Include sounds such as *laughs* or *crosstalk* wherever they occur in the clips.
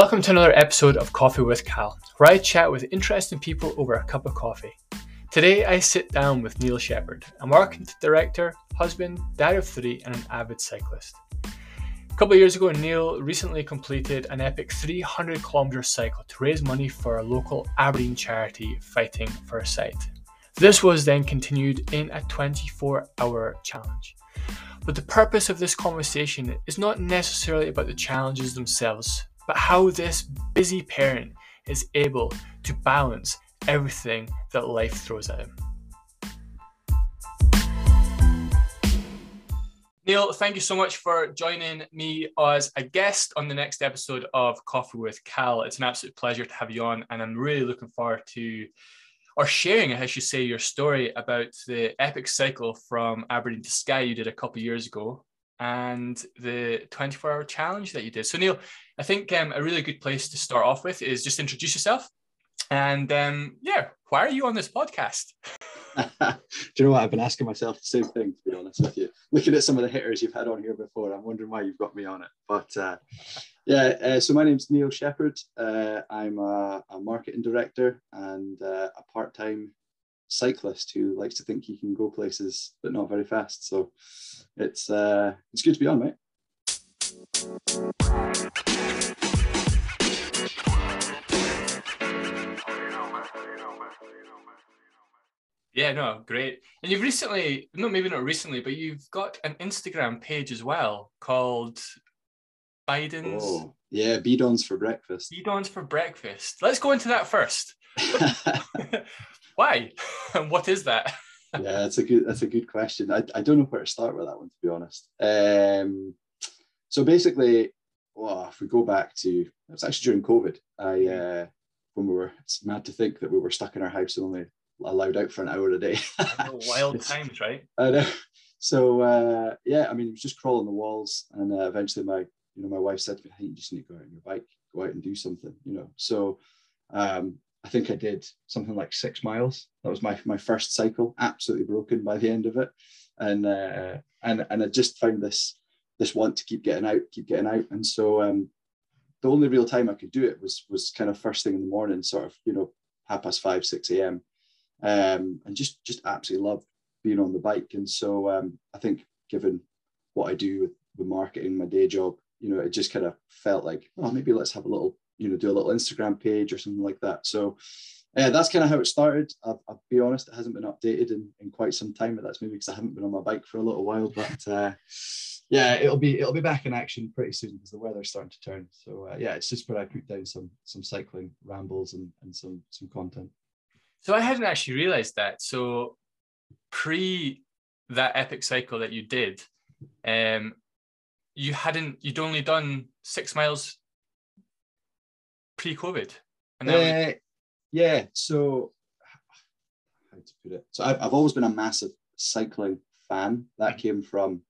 Welcome to another episode of Coffee with Cal, where I chat with interesting people over a cup of coffee. Today I sit down with Neil Shepherd, a marketing director, husband, dad of three, and an avid cyclist. A couple of years ago, Neil recently completed an epic 300 kilometre cycle to raise money for a local Aberdeen charity fighting for sight. This was then continued in a 24 hour challenge. But the purpose of this conversation is not necessarily about the challenges themselves, but how this busy parent is able to balance everything that life throws at him. Neil, thank you so much for joining me as a guest on the next episode of Coffee with Cal. It's an absolute pleasure to have you on, and I'm really looking forward to or sharing, I should say, your story about the epic cycle from Aberdeen to Skye you did a couple years ago and the 24 hour challenge that you did. So, Neil, I think um, a really good place to start off with is just introduce yourself. And um, yeah, why are you on this podcast? *laughs* *laughs* Do you know what? I've been asking myself the same thing, to be honest with you. Looking at some of the hitters you've had on here before, I'm wondering why you've got me on it. But uh, yeah, uh, so my name's Neil Shepherd. Uh, I'm a, a, marketing director and uh, a part time cyclist who likes to think he can go places, but not very fast. So it's, uh, it's good to be on, mate. Yeah, no, great. And you've recently, no, maybe not recently, but you've got an Instagram page as well called Bidons. Oh, yeah, Bidons for breakfast. Bidons for breakfast. Let's go into that first. *laughs* *laughs* *laughs* Why? *laughs* And what is that? yeah, that's a good that's a good question. I, I don't know where to start with that one, to be honest. Um, so basically, well, if we go back to it was actually during COVID. I mm-hmm. uh, when we were it's mad to think that we were stuck in our house and only allowed out for an hour a day. wild *laughs* times, right? I know. So uh, yeah, I mean, it was just crawling the walls, and uh, eventually my you know my wife said to me, "Hey, you just need to go out on your bike, go out and do something," you know. So um, I think I did something like six miles. That was my my first cycle, absolutely broken by the end of it, and uh, and and I just found this this want to keep getting out, keep getting out, and so um, the only real time I could do it was was kind of first thing in the morning, sort of you know half past five, six a.m um, and just just absolutely love being on the bike. And so um, I think given what I do with, with marketing, my day job, you know, it just kind of felt like, oh, maybe let's have a little, you know, do a little Instagram page or something like that. So yeah, that's kind of how it started. I'll, I'll, be honest, it hasn't been updated in, in quite some time, but that's maybe because I haven't been on my bike for a little while. But uh, yeah, it'll be it'll be back in action pretty soon because the weather's starting to turn. So uh, yeah, it's just where I put down some some cycling rambles and, and some some content. So I hadn't actually realized that. So pre that epic cycle that you did, um, you hadn't you'd only done six miles pre-COVID. Uh, yeah, so how to put it? So I've, I've always been a massive cycling fan. That mm-hmm. came from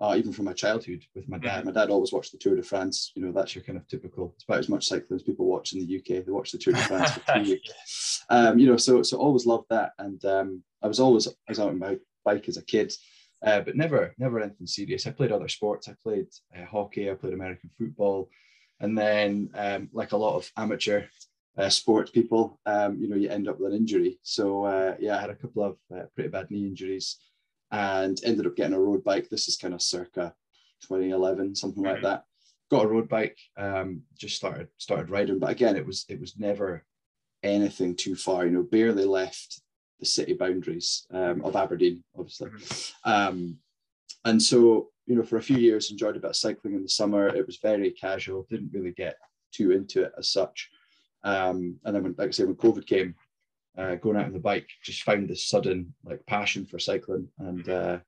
uh, even from my childhood with my dad. Mm-hmm. My dad always watched the Tour de France. You know, that's your kind of typical. It's about as much cycling as people watch in the UK. They watch the Tour de France for *laughs* two weeks. Um, you know, so so always loved that, and um, I was always I was out on my bike as a kid, uh, but never never anything serious. I played other sports. I played uh, hockey. I played American football, and then um, like a lot of amateur uh, sports people, um, you know, you end up with an injury. So uh, yeah, I had a couple of uh, pretty bad knee injuries and ended up getting a road bike. This is kind of circa 2011, something like mm-hmm. that. Got a road bike, um, just started started riding, but again, it was it was never anything too far. You know, barely left the city boundaries um, of Aberdeen, obviously. Mm-hmm. Um, and so, you know, for a few years, enjoyed a bit of cycling in the summer. It was very casual, didn't really get too into it as such. Um, and then, when, like I said, when COVID came, uh, going out on the bike, just found this sudden like passion for cycling. And uh,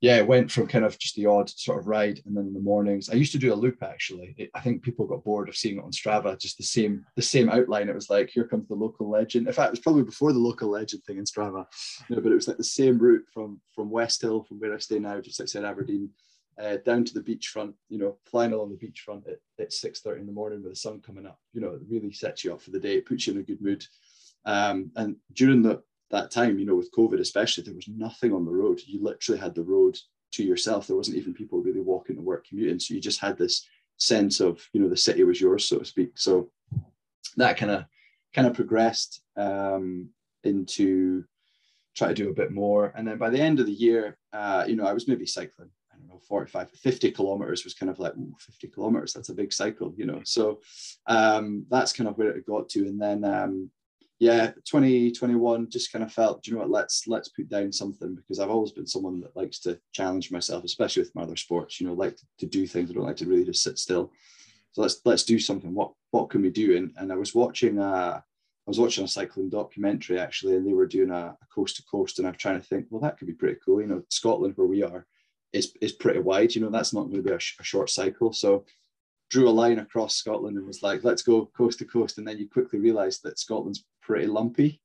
yeah, it went from kind of just the odd sort of ride, and then in the mornings, I used to do a loop actually. It, I think people got bored of seeing it on Strava, just the same the same outline. It was like, here comes the local legend. In fact, it was probably before the local legend thing in Strava, you know, but it was like the same route from from Westhill, from where I stay now, just outside Aberdeen. Uh, down to the beachfront, you know, flying along the beachfront at, at 6.30 in the morning with the sun coming up, you know, it really sets you up for the day. It puts you in a good mood. Um, and during the, that time, you know, with COVID especially, there was nothing on the road. You literally had the road to yourself. There wasn't even people really walking to work, commuting. So you just had this sense of you know the city was yours, so to speak. So that kind of kind of progressed um, into try to do a bit more. And then by the end of the year, uh, you know, I was maybe cycling, I don't know, 45, 50 kilometers was kind of like, ooh, 50 kilometers, that's a big cycle, you know. So um, that's kind of where it got to. And then um, yeah, 2021 just kind of felt, do you know what, let's let's put down something because I've always been someone that likes to challenge myself, especially with my other sports, you know, like to, do things. I don't like to really just sit still. So let's let's do something. What what can we do? And, and I was watching uh I was watching a cycling documentary actually, and they were doing a, a coast to coast, and I'm trying to think, well, that could be pretty cool. You know, Scotland where we are is is pretty wide. You know, that's not going to be a, sh- a short cycle. So drew a line across Scotland and was like, let's go coast to coast. And then you quickly realize that Scotland's pretty lumpy.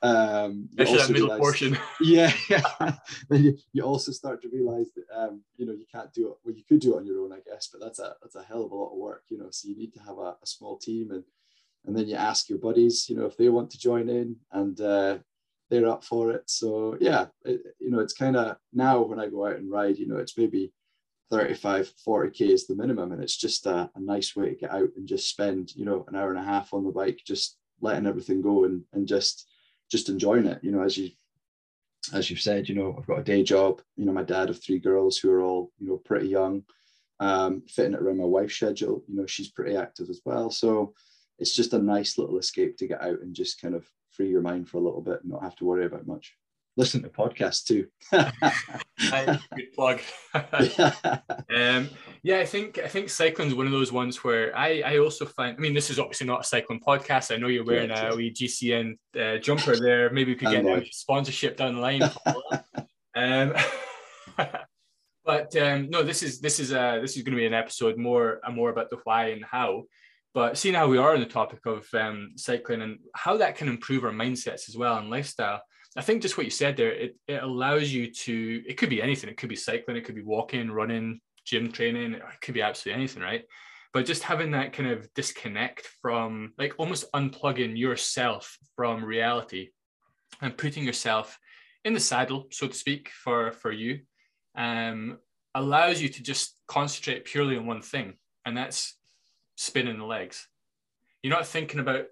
Um, Especially that middle realize, portion. *laughs* Yeah, yeah. *laughs* then you, you also start to realize that um, you know you can't do it. Well, you could do it on your own, I guess, but that's a that's a hell of a lot of work. You know, so you need to have a, a small team, and and then you ask your buddies, you know, if they want to join in, and uh, they're up for it. So yeah, it, you know, it's kind of now when I go out and ride, you know, it's maybe 35, 40k is the minimum, and it's just a, a nice way to get out and just spend, you know, an hour and a half on the bike, just letting everything go and and just just enjoying it. You know, as you as you've said, you know, I've got a day job. You know, my dad of three girls who are all you know pretty young, um, fitting it around my wife's schedule. You know, she's pretty active as well, so it's just a nice little escape to get out and just kind of free your mind for a little bit and not have to worry about much listen to podcasts too. *laughs* good plug. *laughs* um, yeah, I think I think cycling is one of those ones where I I also find. I mean, this is obviously not a cycling podcast. I know you're wearing yeah, a wee GCN uh, jumper there. Maybe we could get a sponsorship down the line. um, *laughs* but um, no, this is this is uh, this is going to be an episode more uh, more about the why and how. But seeing how we are on the topic of um, cycling and how that can improve our mindsets as well and lifestyle, I think just what you said there, it, it allows you to, it could be anything. It could be cycling, it could be walking, running, gym training, it could be absolutely anything, right? But just having that kind of disconnect from, like almost unplugging yourself from reality and putting yourself in the saddle, so to speak, for, for you, um, allows you to just concentrate purely on one thing, and that's spinning the legs. You're not thinking about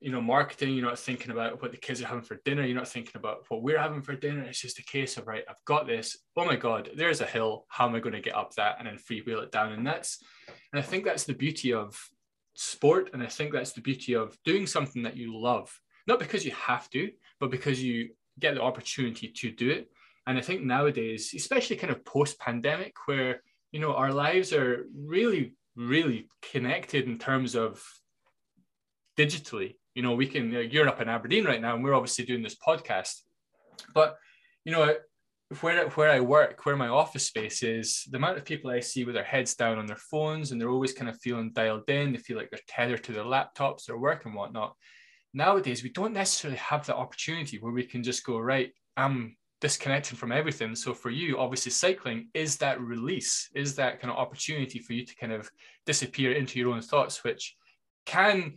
you know, marketing, you're not thinking about what the kids are having for dinner, you're not thinking about what we're having for dinner. It's just a case of, right, I've got this. Oh my God, there's a hill. How am I going to get up that and then freewheel it down? And that's, and I think that's the beauty of sport. And I think that's the beauty of doing something that you love, not because you have to, but because you get the opportunity to do it. And I think nowadays, especially kind of post pandemic, where, you know, our lives are really, really connected in terms of digitally you know, we can, you're up in Aberdeen right now, and we're obviously doing this podcast. But, you know, where, where I work, where my office space is, the amount of people I see with their heads down on their phones and they're always kind of feeling dialed in, they feel like they're tethered to their laptops, their work and whatnot. Nowadays, we don't necessarily have the opportunity where we can just go, right, I'm disconnecting from everything. So for you, obviously, cycling is that release, is that kind of opportunity for you to kind of disappear into your own thoughts, which can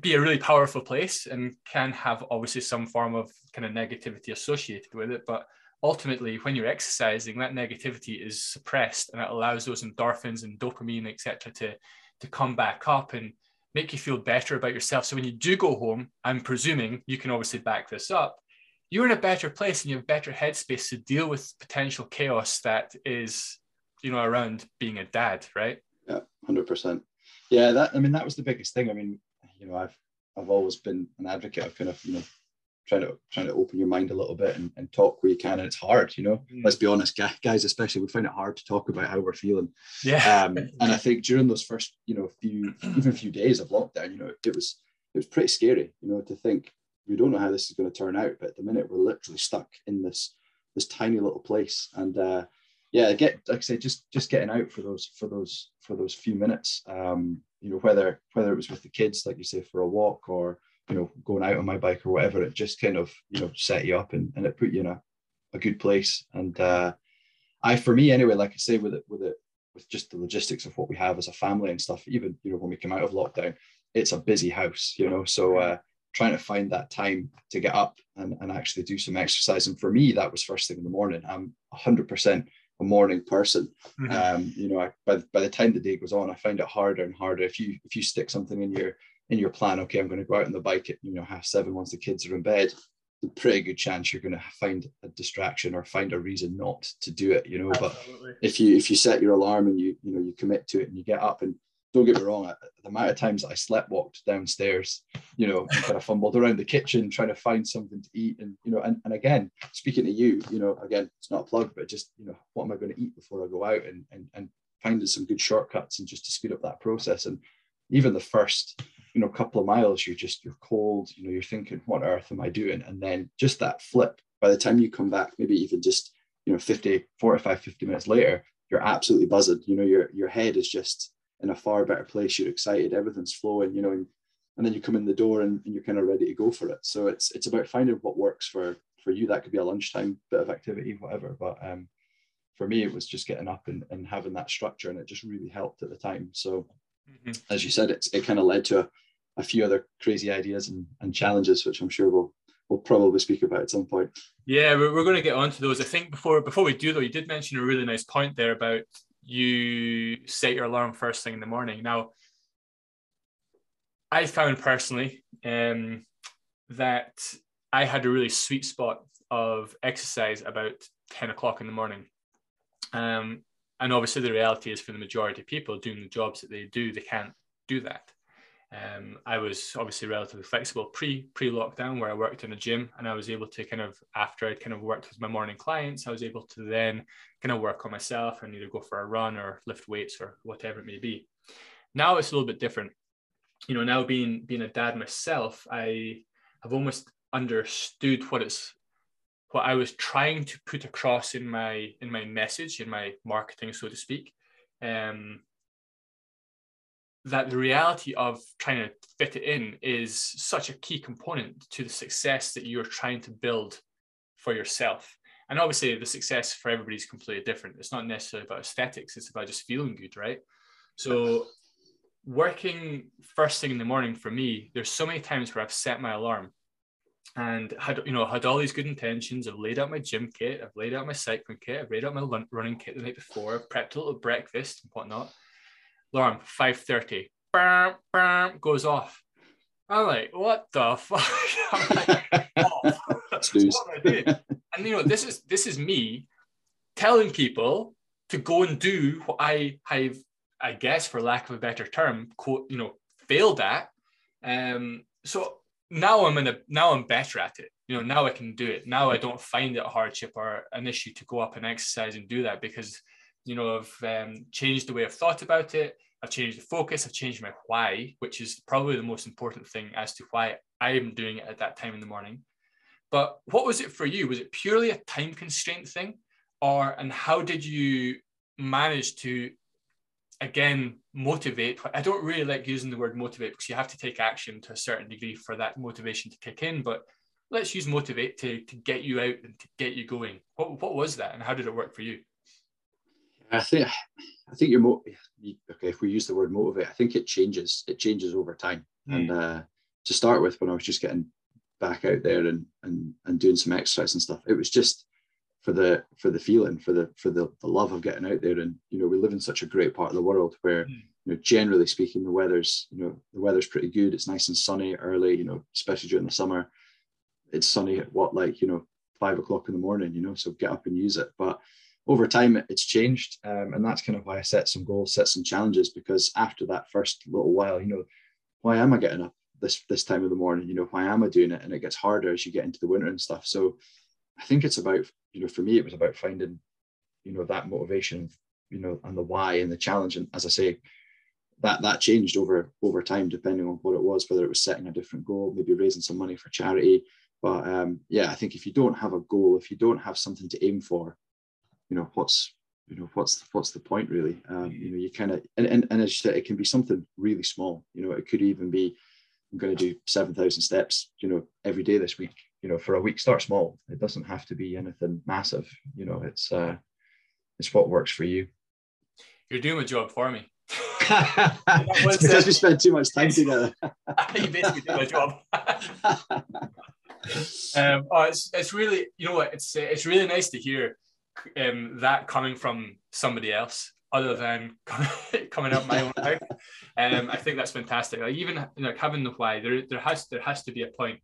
be a really powerful place and can have obviously some form of kind of negativity associated with it. But ultimately, when you're exercising, that negativity is suppressed and it allows those endorphins and dopamine, etc., to, to come back up and make you feel better about yourself. So when you do go home, I'm presuming you can obviously back this up, you're in a better place and you have better headspace to deal with potential chaos that is, you know, around being a dad, right? Yeah, hundred percent. Yeah, that I mean that was the biggest thing. I mean, you know, I've I've always been an advocate of kind of you know trying to trying to open your mind a little bit and, and talk where you can and it's hard you know? Mm. let's be honest guys especially we find it hard to talk about how we're feeling. Yeah. Um, *laughs* and i think during those first you know few even few days of lockdown you know it was it was pretty scary you know to think we don't know how this is going to turn out but at the minute we're literally stuck in this this tiny little place. And uh yeah get like i say just just getting out for those for those for those few minutes. Um you know whether whether it was with the kids like you say for a walk or you know going out on my bike or whatever it just kind of you know set you up and, and it put you in a, a good place. And uh i for me anyway like i say with it with it with just the logistics of what we have as a family and stuff even you know when we come out of lockdown it's a busy house you know so uh trying to find that time to get up and, and actually do some exercise and for me that was first thing in the morning. I'm 100% a morning person. Mhm. Um, you know, I, by by the time the day goes on, I find it harder and harder. If you if you stick something in your in your plan, okay, I'm going to go out on the bike at you know half seven once the kids are in bed. A pretty good chance you're going to find a distraction or find a reason not to do it. You know, but if you if you set your alarm and you you know you commit to it and you get up and don't get me wrong, the amount of times I slept walked downstairs, you know, kind of fumbled around the kitchen trying to find something to eat, and you know, and, and again, speaking to you, you know, again, it's not a plug, but just you know, what am I going to eat before I go out, and and and finding some good shortcuts and just to speed up that process, and even the first you know couple of miles, you're just you're cold, you know, you're thinking, what earth am I doing, and then just that flip, by the time you come back, maybe even just you know 50 45 50 minutes later you're absolutely buzzed. You know your your head is just in a far better place you're excited everything's flowing you know and, and then you come in the door and, and you're kind of ready to go for it so it's it's about finding what works for for you that could be a lunchtime bit of activity whatever but um for me it was just getting up and, and having that structure and it just really helped at the time so Mhm. as you said it's it kind of led to a, a few other crazy ideas and, and challenges which i'm sure we'll we'll probably speak about at some point Yeah, we're, we're going to get onto those. I think before before we do though, you did mention a really nice point there about you set your alarm first thing in the morning. Now, I found personally um, that I had a really sweet spot of exercise about ten o'clock in the morning. Um, and obviously, the reality is for the majority of people doing the jobs that they do, they can't do that. Um, I was obviously relatively flexible pre pre lockdown, where I worked in a gym, and I was able to kind of after I'd kind of worked with my morning clients, I was able to then kind of work on myself and either go for a run or lift weights or whatever it may be. Now it's a little bit different. You know, now being being a dad myself, I have almost understood what it's what I was trying to put across in my in my message in my marketing, so to speak. Um, that the reality of trying to fit it in is such a key component to the success that you're trying to build for yourself. And obviously, the success for everybody is completely different. It's not necessarily about aesthetics, it's about just feeling good, right? So, working first thing in the morning for me, there's so many times where I've set my alarm and had you know had all these good intentions. I've laid out my gym kit, I've laid out my cycling kit, I've laid out my running kit the night before, I've prepped a little breakfast and whatnot alarm 5.30 bam, bam, goes off. I'm like what the *laughs* fuck? Like, *laughs* oh, *laughs* what and you know this is this is me telling people to go and do what i have i guess for lack of a better term quote you know failed at. Um so now i'm in a now i'm better at it. You know now i can do it. Now i don't find it a hardship or an issue to go up and exercise and do that because you know, I've um, changed the way I've thought about it. I've changed the focus. I've changed my why, which is probably the most important thing as to why I am doing it at that time in the morning. But what was it for you? Was it purely a time constraint thing, or and how did you manage to, again, motivate? I don't really like using the word motivate because you have to take action to a certain degree for that motivation to kick in. But let's use motivate to to get you out and to get you going. What what was that, and how did it work for you? I think I think you're mo- okay. If we use the word motivate, I think it changes. It changes over time. Mm. And uh, to start with, when I was just getting back out there and and and doing some exercise and stuff, it was just for the for the feeling, for the for the, the love of getting out there. And you know, we live in such a great part of the world where Mm. you know, generally speaking, the weather's you know the weather's pretty good. It's nice and sunny early. You know, especially during the summer, it's sunny at what like you know five o'clock in the morning. You know, so get up and use it. But over time it's changed um, and that's kind of why i set some goals set some challenges because after that first little while you know why am i getting up this this time of the morning? You know why am i doing it? And it gets harder as you get into the winter and stuff. So i think it's about you know for me it was about finding you know that motivation you know and the why and the challenge. And as i say that that changed over over time depending on what it was whether it was setting a different goal maybe raising some money for charity. But um, yeah i think if you don't have a goal if you don't have something to aim for you know what's you know what's what's the point really? Um, you know you kind of and, and, and as you said it can be something really small. You know it could even be i'm going to do 7000 steps you know every day this week you know for a week. Start small. It doesn't have to be anything massive. You know it's uh it's what works for you. You're doing a job for me. *laughs* it's because we spend too much time together. *laughs* You basically did my job. *laughs* um, oh, it's, it's really, you know what, it's it's really nice to hear um, that coming from somebody else other than *laughs* coming out my own mouth. Um, I think that's fantastic. Like even like having the why, there there has there has to be a point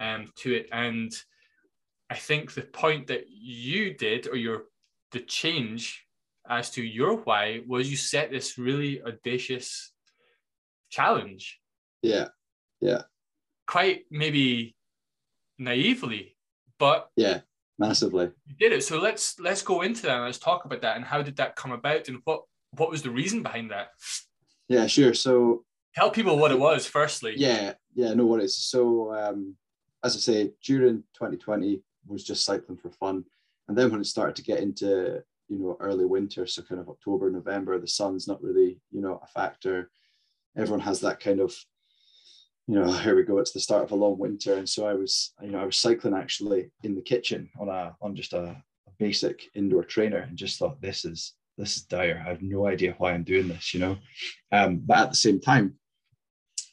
um, to it, and I think the point that you did or your the change as to your why was you set this really audacious challenge. Yeah, yeah. Quite maybe naively, but yeah, massively. You did it. So let's let's go into that and let's talk about that and how did that come about and what what was the reason behind that? Yeah, sure. So tell people what it was firstly. Yeah, yeah, no worries. So um as I say, during 2020 was just cycling for fun. And then when it started to get into, you know, early winter, so kind of October, November, the sun's not really, you know, a factor. Everyone has that kind of you know, *laughs* here we go. It's the start of a long winter, and so I was, you know, I was cycling actually in the kitchen on a on just a, a basic indoor trainer, and just thought this is this is dire. I have no idea why I'm doing this, you know. Um, but at the same time,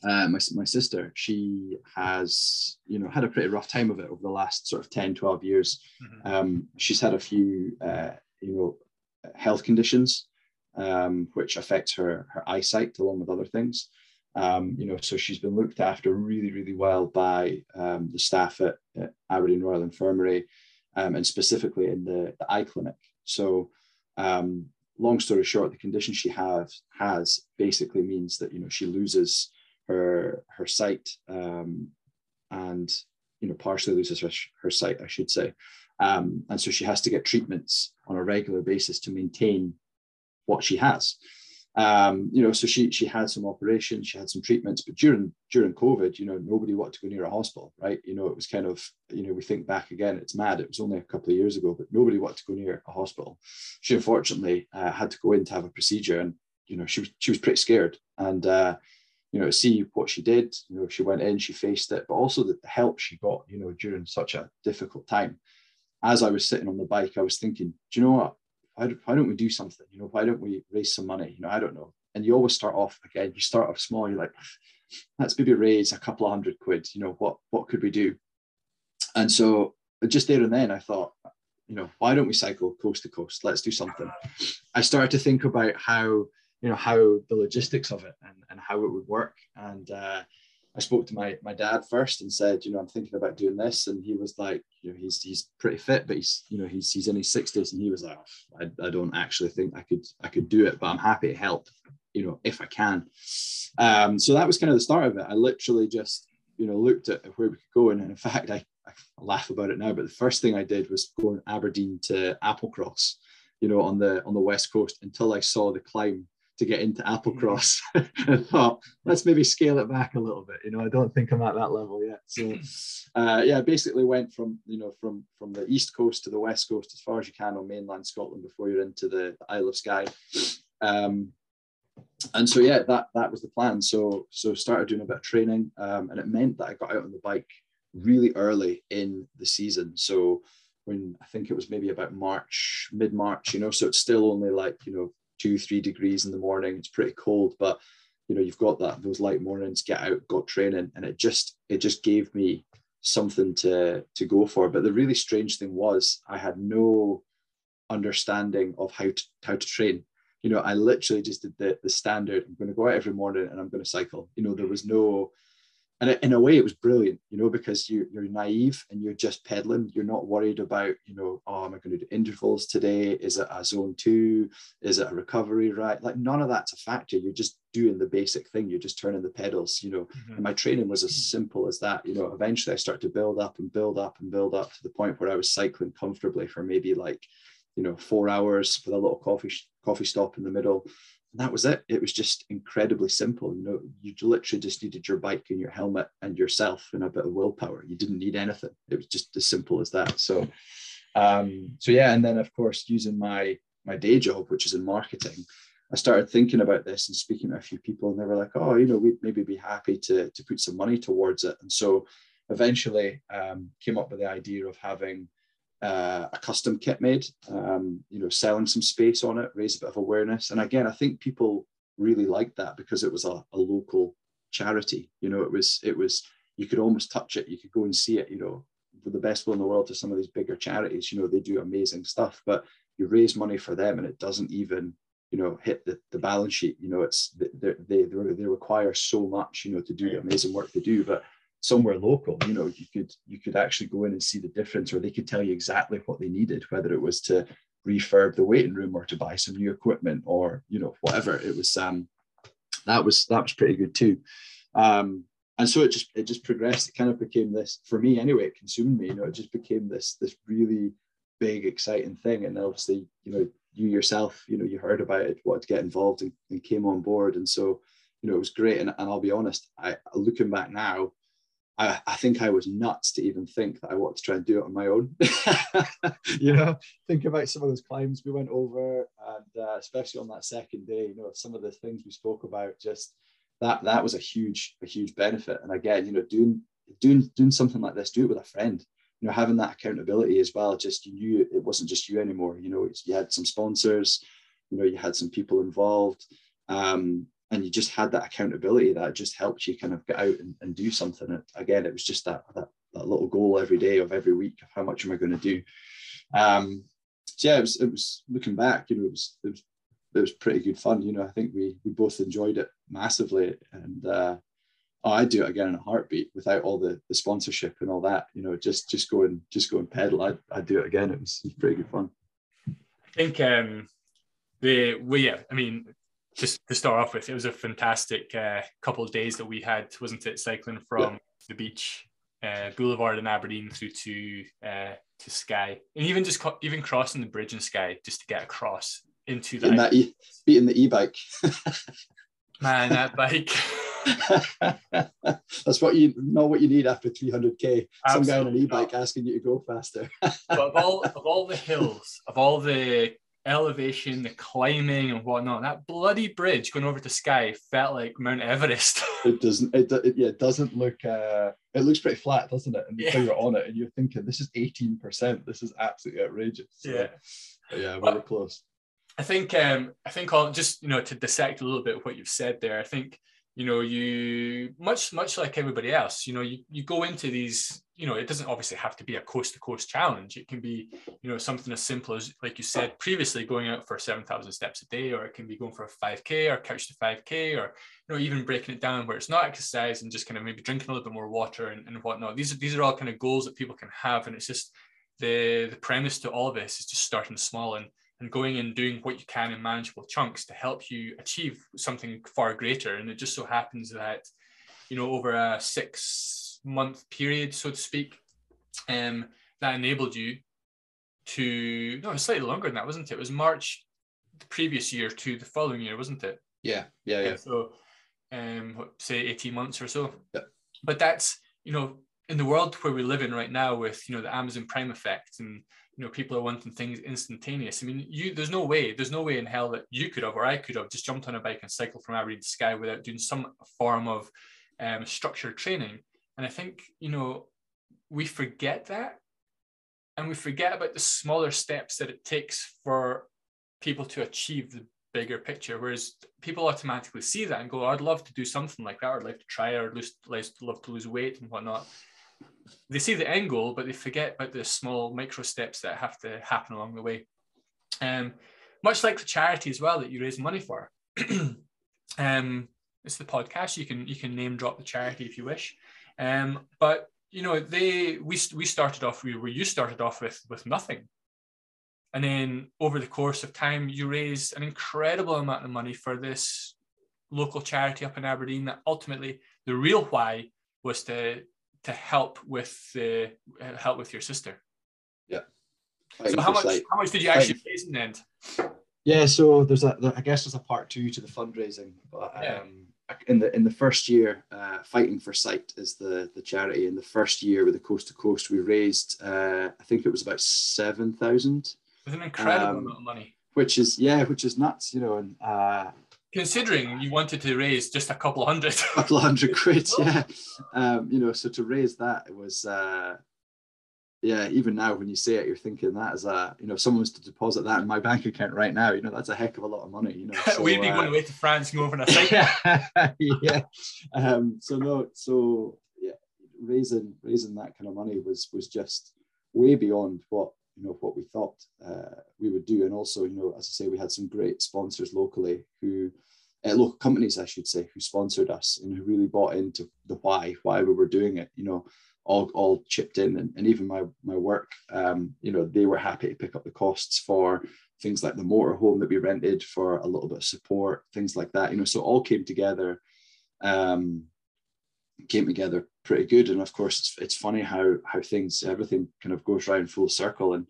uh, my, my sister, she has, you know, had a pretty rough time of it over the last sort of 10, 12 years. Mm-hmm. Um, she's had a few, uh, you know, health conditions, um, which affects her, her eyesight along with other things. Um, you know, so she's been looked after really, really well by um, the staff at, at, Aberdeen Royal Infirmary um, and specifically in the, the eye clinic. So, um, long story short, the condition she has has basically means that you know she loses her her sight um, and you know partially loses her, her sight, I should say, um, and so she has to get treatments on a regular basis to maintain what she has um, you know, so she she had some operations, she had some treatments, but during during COVID, you know, nobody wanted to go near a hospital, right? You know, it was kind of, you know, we think back again, it's mad. It was only a couple of years ago, but nobody wanted to go near a hospital. She unfortunately uh, had to go in to have a procedure, and you know, she was she was pretty scared, and uh, you know, see what she did. You know, she went in, she faced it, but also the help she got, you know, during such a difficult time. As I was sitting on the bike, I was thinking, do you know what? Why, why don't we do something? You know, why don't we raise some money? You know, I don't know. And you always start off again, you start off small, you're like, let's maybe raise a couple of hundred quid, you know, what what could we do? And so just there and then I thought, you know, why don't we cycle coast to coast? Let's do something. I started to think about how, you know, how the logistics of it and, and how it would work. And uh, I spoke to my my dad first and said, you know, I'm thinking about doing this, and he was like, you know, he's he's pretty fit, but he's you know he's he's in his 60s, and he was like, I, I don't actually think I could I could do it, but I'm happy to help, you know, if I can. Um, so that was kind of the start of it. I literally just you know looked at where we could go, and in fact, I, I laugh about it now, but the first thing I did was go from Aberdeen to Applecross, you know, on the on the west coast until I saw the climb to get into Applecross. *laughs* I thought, let's maybe scale it back a little bit. You know, I don't think I'm at that level yet. So, uh, yeah, basically went from you know from from the east coast to the west coast as far as you can on mainland Scotland before you're into the, the Isle of Skye. Um, and so yeah, that that was the plan. So so started doing a bit of training, um, and it meant that I got out on the bike really early in the season. So when I think it was maybe about March, mid March, you know, so it's still only like you know two, three degrees in the morning. It's pretty cold, but you know, you've got that those light mornings, get out, got training, and it just it just gave me something to to go for. But the really strange thing was I had no understanding of how to how to train. You know, I literally just did the the standard. I'm going to go out every morning and I'm going to cycle. You know, there was no and in a way it was brilliant you know because you, you're naive and you're just pedaling you're not worried about you know oh am i going to do intervals today? Is it a zone two? Is it a recovery right? Like none of that's a factor. You're just doing the basic thing. You're just turning the pedals you know. Mm-hmm. and my training was as simple as that you know. Eventually i started to build up and build up and build up to the point where i was cycling comfortably for maybe like you know four hours with a little coffee coffee stop in the middle and that was it. It was just incredibly simple. You know, you literally just needed your bike and your helmet and yourself and a bit of willpower. You didn't need anything. It was just as simple as that. So, um, so yeah, and then of course using my my day job, which is in marketing, I started thinking about this and speaking to a few people, and they were like, "Oh, you know, we'd maybe be happy to to put some money towards it." And so, eventually, um, came up with the idea of having uh, a custom kit made, um, you know, selling some space on it, raise a bit of awareness. And again, I think people really liked that because it was a, a local charity. You know, it was it was you could almost touch it, you could go and see it. You know, with the best will in the world to some of these bigger charities. You know, they do amazing stuff, but you raise money for them and it doesn't even you know hit the, the balance sheet you know it's they, they they require so much you know to do the amazing work they do but somewhere local you know you could you could actually go in and see the difference or they could tell you exactly what they needed whether it was to refurb the waiting room or to buy some new equipment or you know whatever. It was um that was that was pretty good too. Um and so it just it just progressed. It kind of became this for me anyway it consumed me you know it just became this this really big exciting thing. And obviously you know you yourself you know you heard about it wanted to get involved and, and came on board. And so you know it was great. And, and i'll be honest i looking back now I, I think I was nuts to even think that I wanted to try and do it on my own. *laughs* you know, think about some of those climbs we went over, and uh, especially on that second day, you know, some of the things we spoke about, just that that was a huge, a huge benefit. And again, you know, doing doing doing something like this, do it with a friend. You know, having that accountability as well. Just you, knew it wasn't just you anymore. You know, you had some sponsors. You know, you had some people involved. Um, and you just had that accountability that just helped you kind of get out and, and do something. And again, it was just that, that, that little goal every day of every week of how much am I going to do. Um, so yeah, it was, it was looking back, you know, it was, it was, it was pretty good fun. You know, I think we, we both enjoyed it massively and, uh, oh, I'd do it again in a heartbeat without all the, the sponsorship and all that, you know, just, just go and just go and pedal. I'd, I'd do it again. It was, it was pretty good fun. I think, um, the, well, yeah, I mean, just to start off with, it was a fantastic uh, couple of days that we had, wasn't it? Cycling from yeah. the beach, uh, Boulevard in Aberdeen through to uh, to Skye, and even just co- even crossing the bridge in Skye just to get across into the that e- beating the e-bike. *laughs* Man, that bike. *laughs* That's what you know what you need after 300k. Some guy on an e-bike not. asking you to go faster. *laughs* but of all of all the hills, of all the elevation, the climbing and whatnot. That bloody bridge going over to Skye felt like Mount Everest. *laughs* it doesn't. It, it, yeah, it doesn't look. Uh, it looks pretty flat, doesn't it? And yeah. you're on it, and you're thinking, this is 18 percent. This is absolutely outrageous. So, yeah, yeah, very but close. I think. Um, I think. I'll just you know to dissect a little bit of what you've said there. I think you know you much much like everybody else you know you, you go into these you know it doesn't obviously have to be a coast to coast challenge it can be you know something as simple as like you said previously going out for 7000 steps a day or it can be going for a 5k or couch to 5k or you know even breaking it down where it's not exercise and just kind of maybe drinking a little bit more water and, and whatnot these are these are all kind of goals that people can have and it's just the the premise to all of this is just starting small and and going and doing what you can in manageable chunks to help you achieve something far greater. And it just so happens that, you know, over a six month period, so to speak, um, that enabled you to no, slightly longer than that, wasn't it? It was March the previous year to the following year, wasn't it? Yeah, yeah, yeah. So, um, say eighteen months or so. Yeah. But that's you know in the world where we live in right now, with you know the Amazon Prime effect and you know people are wanting things instantaneous i mean you there's no way there's no way in hell that you could have or i could have just jumped on a bike and cycled from aberdeen to skye without doing some form of um, structured training and i think you know we forget that and we forget about the smaller steps that it takes for people to achieve the bigger picture whereas people automatically see that and go i'd love to do something like that or i'd like to try or lose, love to lose weight and whatnot they see the end goal, but they forget about the small micro steps that have to happen along the way. Um, much like the charity as well that you raise money for. *clears throat* um, it's the podcast. You can you can name drop the charity if you wish. Um, but you know they we we started off where you started off with with nothing, and then over the course of time you raised an incredible amount of money for this local charity up in Aberdeen. That ultimately the real why was to to help with the uh, help with your sister. Yeah. so how much how much did you actually raise in the end? Yeah, so there's a there, I guess there's a part two to the fundraising, but um, yeah. In the in the first year, uh, Fighting for Sight is the the charity. In the first year with the Coast to Coast, we raised uh, I think it was about seven thousand. With an incredible um, amount of money. Which is yeah, which is nuts, you know, and uh, considering you wanted to raise just a couple hundred *laughs* a couple of hundred quid *laughs* yeah um, you know so to raise that it was uh, yeah even now when you say it you're thinking that as a you know if someone was to deposit that in my bank account right now you know that's a heck of a lot of money you know so, *laughs* we'd be uh, going away to france and go over a site yeah *laughs* yeah um, so no so yeah raising raising that kind of money was was just way beyond what you know what we thought uh, we would do. And also, you know, as I say, we had some great sponsors locally who uh, local companies, I should say, who sponsored us and who really bought into the why, why we were doing it. You know, all, all chipped in, and, and even my my work. Um, you know, they were happy to pick up the costs for things like the motor home that we rented for a little bit of support, things like that. You know, so all came together. Um, came together pretty good. And of course, it's, it's funny how how things everything kind of goes round full circle. And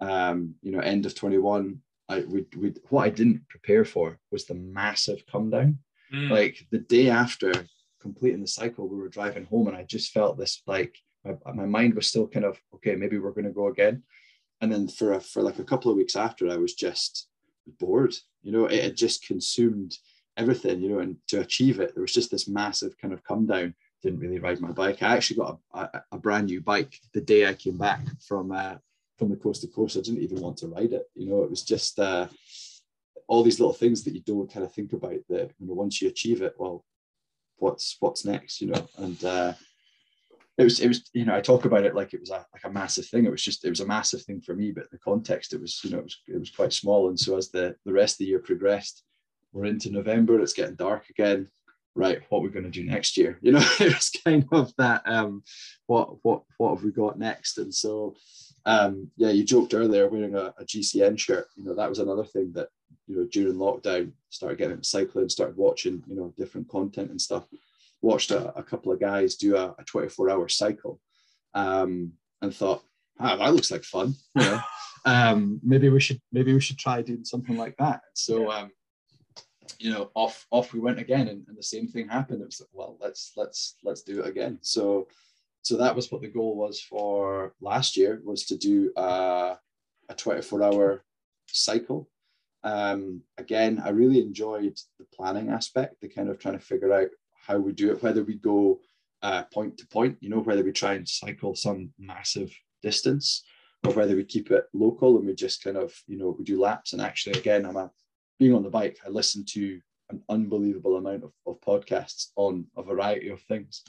um, you know, end of twenty one, I we we what I didn't prepare for was the massive come down. Mm. Like the day after completing the cycle, we were driving home, and I just felt this like my, my mind was still kind of okay, maybe we're going to go again. And then for a, for like a couple of weeks after, I was just bored. You know, it had just consumed everything. You know, and to achieve it, there was just this massive kind of come down didn't really ride my bike. I actually got a, a, a brand new bike the day I came back from uh, from the coast to coast. I didn't even want to ride it. You know, it was just uh, all these little things that you don't kind of think about. That you know, once you achieve it, well, what's what's next? You know, and uh, it was it was you know I talk about it like it was a like a massive thing. It was just it was a massive thing for me, but the context it was you know it was it was quite small. And so as the the rest of the year progressed, we're into November. It's getting dark again right, what we're going to do next year. *laughs* You know, it was kind of that um, what what what have we got next? And so um, yeah, you joked earlier wearing a, a, GCN shirt. You know, that was another thing that you know during lockdown started getting into cycling, started watching you know different content and stuff. Watched a, a couple of guys do a, a 24 hour cycle, um, and thought, ah, that looks like fun. You know, *laughs* um, maybe we should maybe we should try doing something like that. So um, you know, off off we went again, and, and the same thing happened. It was like, well, let's let's let's do it again. So so that was what the goal was for last year was to do a, a 24 hour cycle. Um, again, I really enjoyed the planning aspect, the kind of trying to figure out how we do it, whether we go uh, point to point, you know, whether we try and cycle some massive distance or whether we keep it local and we just kind of, you know, we do laps. And actually, again, I'm a being on the bike, I listen to an unbelievable amount of, of podcasts on a variety of things.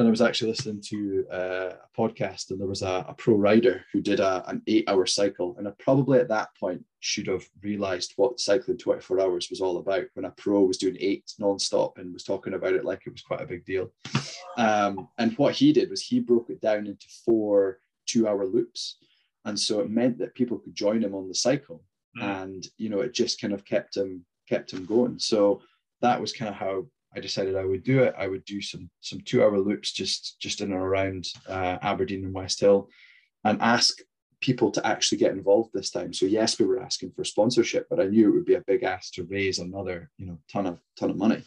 And I was actually listening to uh, a podcast, and there was a, a pro rider who did a, an eight hour cycle. And I probably at that point should have realized what cycling 24 hours was all about when a pro was doing eight non-stop and was talking about it like it was quite a big deal. Um, and what he did was he broke it down into four two hour loops. And so it meant that people could join him on the cycle mm. and you know it just kind of kept him kept him going. So that was kind of how I decided I would do it. I would do some some two hour loops just just in and around uh, Aberdeen and Westhill, and ask people to actually get involved this time. So yes, we were asking for sponsorship, but I knew it would be a big ask to raise another you know ton of ton of money.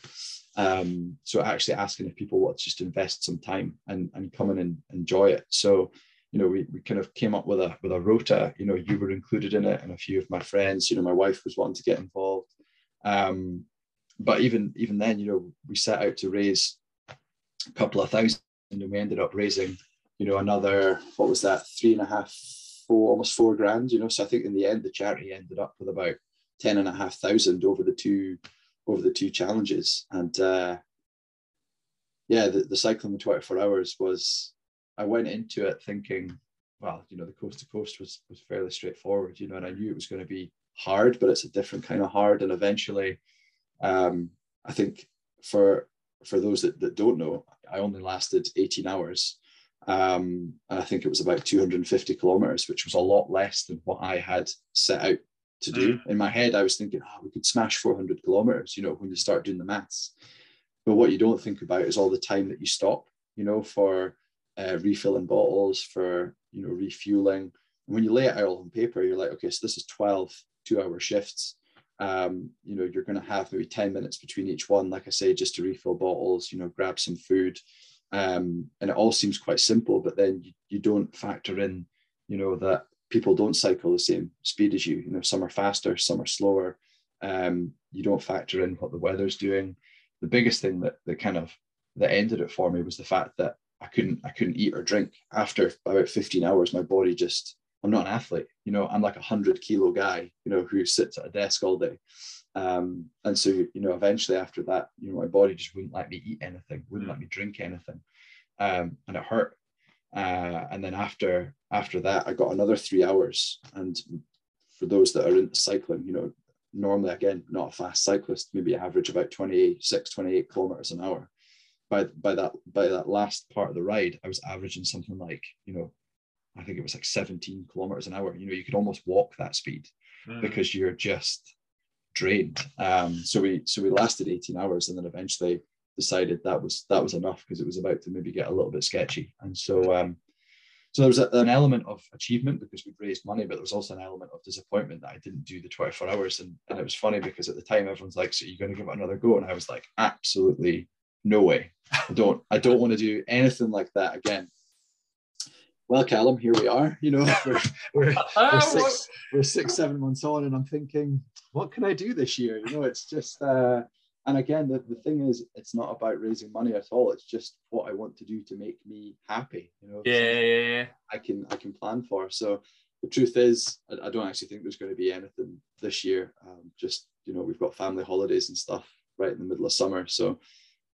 Um, so actually asking if people want to just invest some time and and come in and enjoy it. So you know, we, we kind of came up with a with a rota. You know, you were included in it, and a few of my friends. You know, my wife was wanting to get involved. Um, but even even then, you know, we set out to raise a couple of thousand, and we ended up raising, you know, another what was that, three and a half, four, almost four grand. You know, so I think in the end, the charity ended up with about ten and a half thousand over the two over the two challenges, and uh, yeah, the, the cycling the 24 hours was I went into it thinking, well, you know, the coast to coast was was fairly straightforward, you know, and I knew it was going to be hard, but it's a different kind of hard. And eventually, um, I think for for those that, that don't know, I only lasted 18 hours. Um, and I think it was about 250 kilometers, which was a lot less than what I had set out to do. Mm. In my head, I was thinking, oh, we could smash 400 kilometers, you know, when you start doing the maths. But what you don't think about is all the time that you stop, you know, for uh, refilling bottles, for you know refueling. And when you lay it out on paper, you're like, okay, so this is 12 two-hour shifts. Um, you know, you're going to have maybe 10 minutes between each one, like I say, just to refill bottles, you know, grab some food. Um, and it all seems quite simple, but then you, you don't factor in, you know, that people don't cycle the same speed as you. You know, some are faster, some are slower. Um, you don't factor in what the weather's doing. The biggest thing that that kind of that ended it for me was the fact that I couldn't I couldn't eat or drink after about 15 hours. My body just I'm not an athlete, you know. I'm like a hundred kilo guy, you know, who sits at a desk all day. Um, and so you know, eventually after that, you know, my body just wouldn't let me eat anything, wouldn't let me drink anything. um, and it hurt. Uh, and then after after that, I got another three hours. And for those that are into cycling, you know, normally again not a fast cyclist, maybe average about 26, 28 kilometers an hour. By by that by that last part of the ride, I was averaging something like you know, I think it was like 17 kilometers an hour. You know, you could almost walk that speed mm. because you're just drained. Um, so we so we lasted 18 hours and then eventually decided that was that was enough because it was about to maybe get a little bit sketchy. And so um, so there was a, an element of achievement because we'd raised money, but there was also an element of disappointment that I didn't do the 24 hours. And, and it was funny because at the time everyone's like, so you're going to give it another go? And I was like, absolutely no way. I don't, I don't want to do anything like that again. Well, Callum, here we are. You know, *laughs* we're, we're, *laughs* we're, six, we're six, seven months on, and I'm thinking, what can I do this year? You know, it's just, uh, and again, the, the thing is, it's not about raising money at all. It's just what I want to do to make me happy. You know, yeah, yeah, yeah. I can I can plan for. So the truth is, I, I don't actually think there's going to be anything this year. Um, just you know, we've got family holidays and stuff right in the middle of summer, so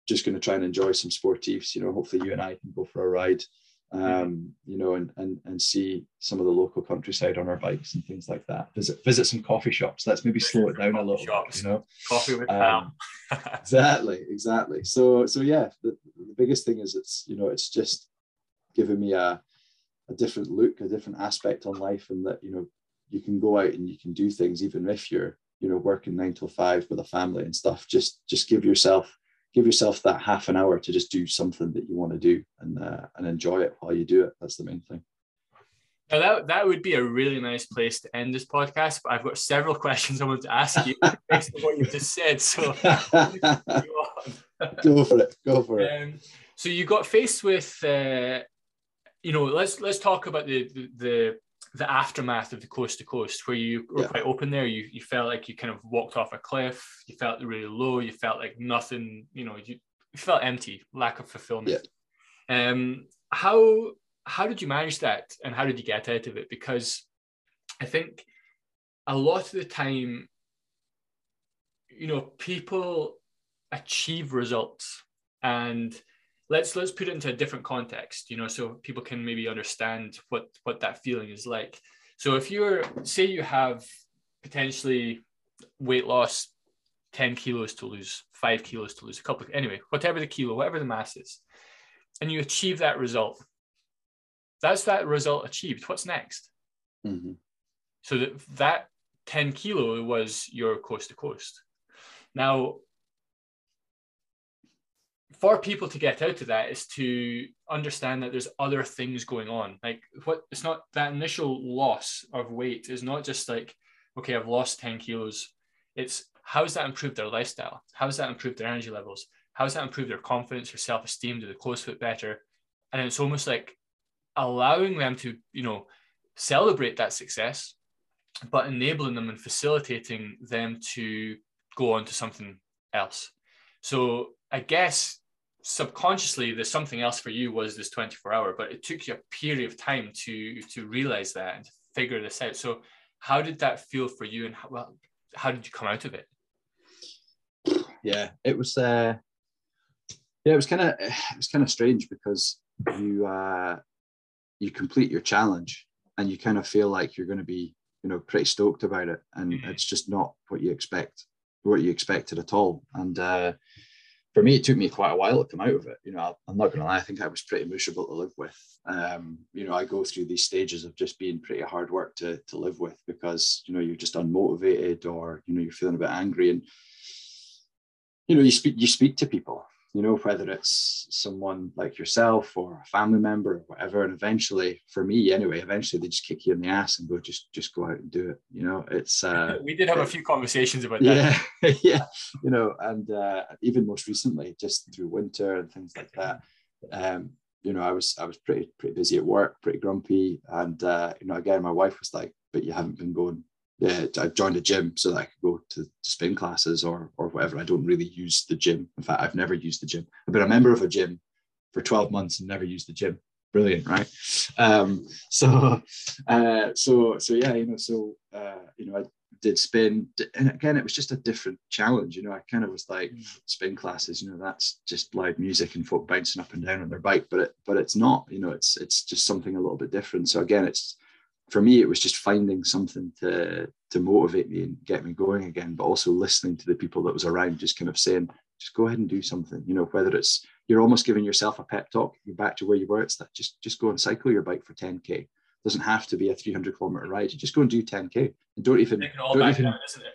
just going to try and enjoy some sportives. You know, hopefully you and I can go for a ride um, you know, and, and and see some of the local countryside on our bikes and things like that. Visit visit some coffee shops. Let's maybe slow it down a little. Shops. Bit, you know, coffee with um, *laughs* *laughs* exactly, exactly. So so yeah, the, the biggest thing is it's you know it's just giving me a a different look, a different aspect on life, and that you know you can go out and you can do things even if you're you know working nine till five with a family and stuff. Just just give yourself give yourself that half an hour to just do something that you want to do and uh, and enjoy it while you do it. That's the main thing. Now that that would be a really nice place to end this podcast. But I've got several *laughs* questions I want to ask you based on what you just said. So *laughs* *laughs* go for it. Go for it. Um, so you got faced with, uh, you know, let's let's talk about the the, the the aftermath of the coast to coast where you were yeah. quite open there you you felt like you kind of walked off a cliff you felt really low you felt like nothing you know you, felt empty lack of fulfillment yeah. um how how did you manage that and how did you get out of it because i think a lot of the time you know people achieve results and let's let's put it into a different context you know so people can maybe understand what what that feeling is like. So if you're say you have potentially weight loss 10 kilos to lose 5 kilos to lose a couple of, anyway whatever the kilo whatever the mass is and you achieve that result that's that result achieved what's next? Mm-hmm. so that that 10 kilo was your coast to coast. Now for people to get out of that is to understand that there's other things going on. Like what it's not that initial loss of weight is not just like, okay, I've lost 10 kilos. It's how's that improved their lifestyle? How How's that improved their energy levels? How How's that improved their confidence or self-esteem? Do they close fit better? And it's almost like allowing them to, you know, celebrate that success, but enabling them and facilitating them to go on to something else. So I guess subconsciously there's something else for you was this 24 hour but it took you a period of time to to realize that and to figure this out. So how did that feel for you and how, well, how did you come out of it? Yeah it was uh yeah it was kind of it was kind of strange because you uh you complete your challenge and you kind of feel like you're going to be you know pretty stoked about it and mm-hmm. it's just not what you expect what you expected at all. And uh for me, it took me quite a while to come out of it. You know, I'm not going to lie. I think I was pretty miserable to live with. Um, you know, I go through these stages of just being pretty hard work to to live with because you know you're just unmotivated or you know you're feeling a bit angry and you know you speak you speak to people you know, whether it's someone like yourself or a family member or whatever. And eventually, for me anyway, eventually they just kick you in the ass and go, just just go out and do it. You know, it's uh *laughs* we did have it, a few conversations about that. Yeah, *laughs* yeah. You know, and uh even most recently, just through winter and things like that. Um, you know, I was I was pretty pretty busy at work, pretty grumpy. And uh, you know, again, my wife was like, but you haven't been going yeah, I joined a gym so that I could go to, to spin classes or or whatever. I don't really use the gym. In fact, I've never used the gym. I've been a member of a gym for 12 months and never used the gym. Brilliant, right? Um, so *laughs* uh, so so yeah, you know, so uh, you know, I did spin, and again, it was just a different challenge. You know, I kind of was like Mm. spin classes. You know, that's just loud music and folk bouncing up and down on their bike, but it, but it's not. You know, it's it's just something a little bit different. So again, it's for me, it was just finding something to to motivate me and get me going again, but also listening to the people that was around, just kind of saying, just go ahead and do something. You know, whether it's you're almost giving yourself a pep talk, you're back to where you were. It's that just just go and cycle your bike for 10k. Doesn't have to be a 300 kilometer ride. You just go and do 10k and don't even it don't back even down, isn't it?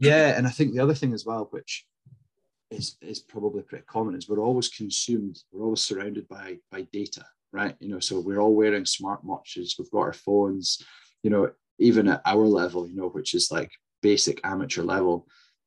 yeah, and I think the other thing as well, which is is probably pretty common, is we're always consumed, we're always surrounded by by data, right? You know, so we're all wearing smart watches, we've got our phones, you know, even at our level, you know, which is like basic amateur level,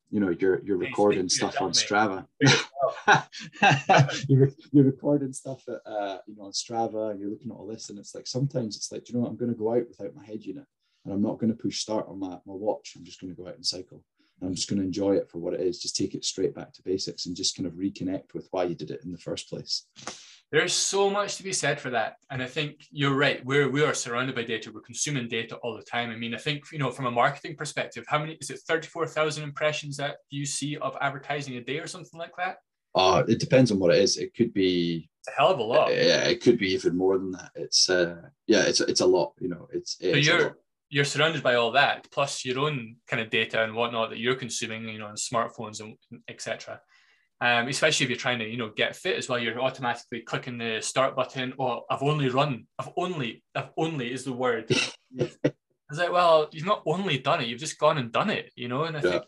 you know, you're you're recording stuff on. Strava. *laughs* *laughs* you're, you're recording stuff at, uh, you know on Strava and you're looking at all this and it's like sometimes it's like you know what? I'm going to go out without my head unit and I'm not going to push start on my, my watch. I'm just going to go out and cycle. And I'm just going to enjoy it for what it is. Just take it straight back to basics and just kind of reconnect with why you did it in the first place There's so much to be said for that, and I think you're right. We're we are surrounded by data. We're consuming data all the time. I mean, I think you know from a marketing perspective, how many is it? Thirty-four thousand impressions that you see of advertising a day or something like that. uh, it depends on what it is it could be It's a hell of a lot. yeah it could be even more than that it's uh yeah it's it's a lot you know it's, So it's a you're you're surrounded by all that, plus your own kind of data and whatnot that you're consuming, you know, on smartphones and etc. Um, especially if you're trying to, you know, get fit as well, you're automatically clicking the start button. Oh, I've only run. I've only. I've only is the word. *laughs* It's like, well, you've not only done it, you've just gone and done it, you know. And I Yeah. think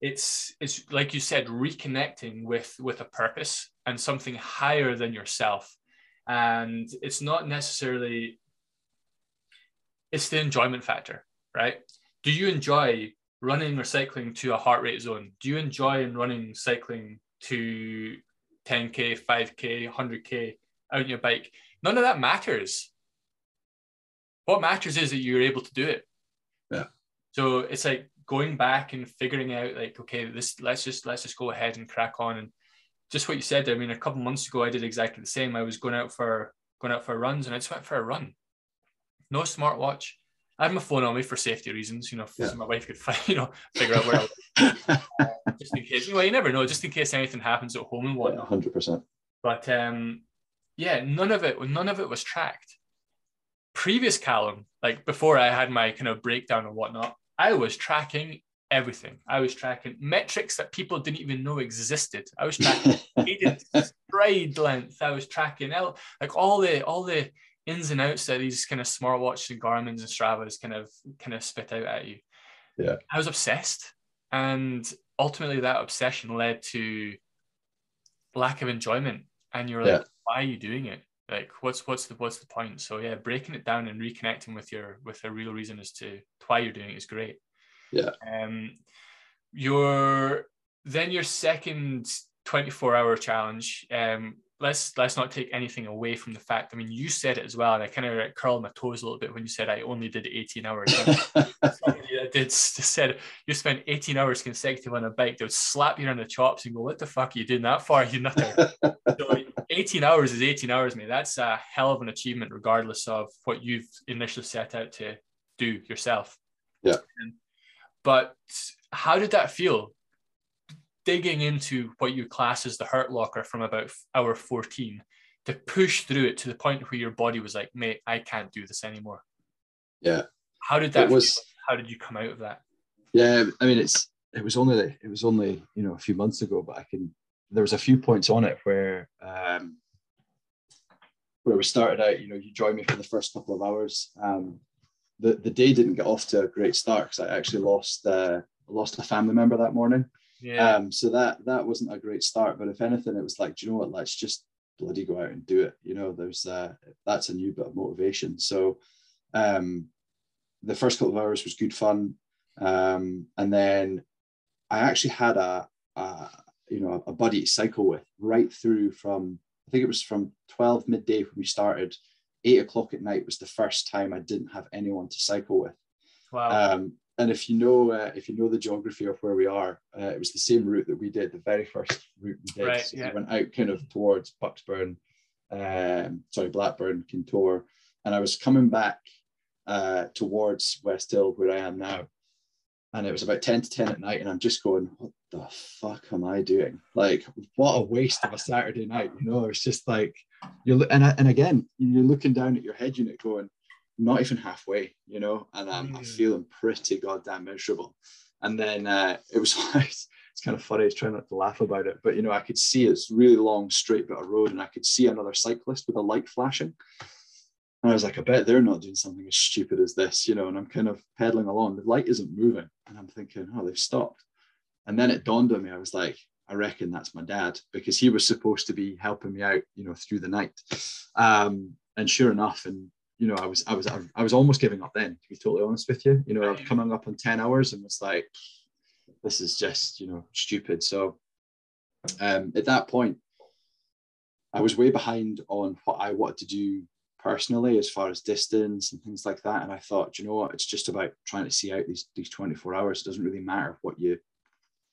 it's it's like you said, reconnecting with with a purpose and something higher than yourself. And it's not necessarily it's the enjoyment factor, right? Do you enjoy running or cycling to a heart rate zone? Do you enjoy in running, cycling to 10k, 5k, 100k out on your bike? None of that matters. What matters is that you're able to do it. Yeah. So it's like going back and figuring out like, okay, this let's just let's just go ahead and crack on. And just what you said. I mean, a couple months ago, I did exactly the same. I was going out for going out for runs, and I just went for a run. No smartwatch. I had my phone on me for safety reasons, you know, so my wife could find, *laughs* you know, figure out where I was, just in case. Well, you never know, just in case anything happens at home and whatnot. hundred percent. But um, yeah, none of it, none of it was tracked. Previous Callum, like before I had my kind of breakdown and whatnot, I was tracking everything. I was tracking metrics that people didn't even know existed. I was tracking *laughs* stride length. I was tracking like all the all the ins and outs that these kind of smartwatches and Garmin's and Strava's kind of kind of spit out at you. Yeah. I was obsessed, and ultimately that obsession led to lack of enjoyment. And you're like, Yeah. why are you doing it? Like, what's what's the what's the point? So yeah, breaking it down and reconnecting with your with a real reason as to why you're doing it is great. Yeah. Um, your then your second 24 hour challenge. Um, let's let's not take anything away from the fact. I mean, you said it as well, and I kind of like curled my toes a little bit when you said I only did 18 hours. I *laughs* *laughs* did said you spent 18 hours consecutive on a bike, they would slap you on the chops and go, "What the fuck are you doing that for, you nutter?" *laughs* so 18 hours is 18 hours, mate. That's a hell of an achievement, regardless of what you've initially set out to do yourself. Yeah. But how did that feel? Digging into what you class as the hurt locker from about hour 14 to push through it to the point where your body was like, mate, I can't do this anymore. Yeah. How did that It was- feel? How did you come out of that? Yeah, I mean it's it was only it was only you know a few months ago, but I can there was a few points on it where um where we started out. You know, you joined me for the first couple of hours. Um, the the day didn't get off to a great start because I actually lost uh, lost a family member that morning. Yeah. Um, so that that wasn't a great start. But if anything, it was like, do you know what? Let's just bloody go out and do it. You know, there's uh, that's a new bit of motivation. So um, the first couple of hours was good fun, um, and then I actually had a, a you know a buddy to cycle with right through from I think it was from twelve midday when we started. Eight o'clock at night was the first time I didn't have anyone to cycle with. wow. Um, and if you know uh, if you know the geography of where we are, uh, it was the same route that we did, the very first route we did. Right, so yeah. We went out kind of towards Bucksburn, um, sorry, Blackburn, Kintore, and I was coming back uh, towards Westhill where I am now. and it was about 10 to 10 at night and i'm just going what the fuck am i doing like what a waste of a saturday night you know it's just like you're and, and again you're looking down at your head unit going not even halfway you know and um, mm. i'm feeling pretty goddamn miserable and then uh, it was *laughs* like, it's kind of funny I was trying not to laugh about it but you know i could see it's really long straight bit of road and i could see another cyclist with a light flashing and I was like, I bet they're not doing something as stupid as this, you know. And I'm kind of pedaling along. The light isn't moving. And I'm thinking, oh, they've stopped. And then it dawned on me, I was like, I reckon that's my dad because he was supposed to be helping me out, you know, through the night. Um, and sure enough, and you know, I was I was I was almost giving up then, to be totally honest with you. You know, I was coming up on 10 hours and was like, this is just, you know, stupid. So um, at that point, I was way behind on what I wanted to do personally as far as distance and things like that. And I thought, you know what, it's just about trying to see out these these 24 hours. It doesn't really matter what you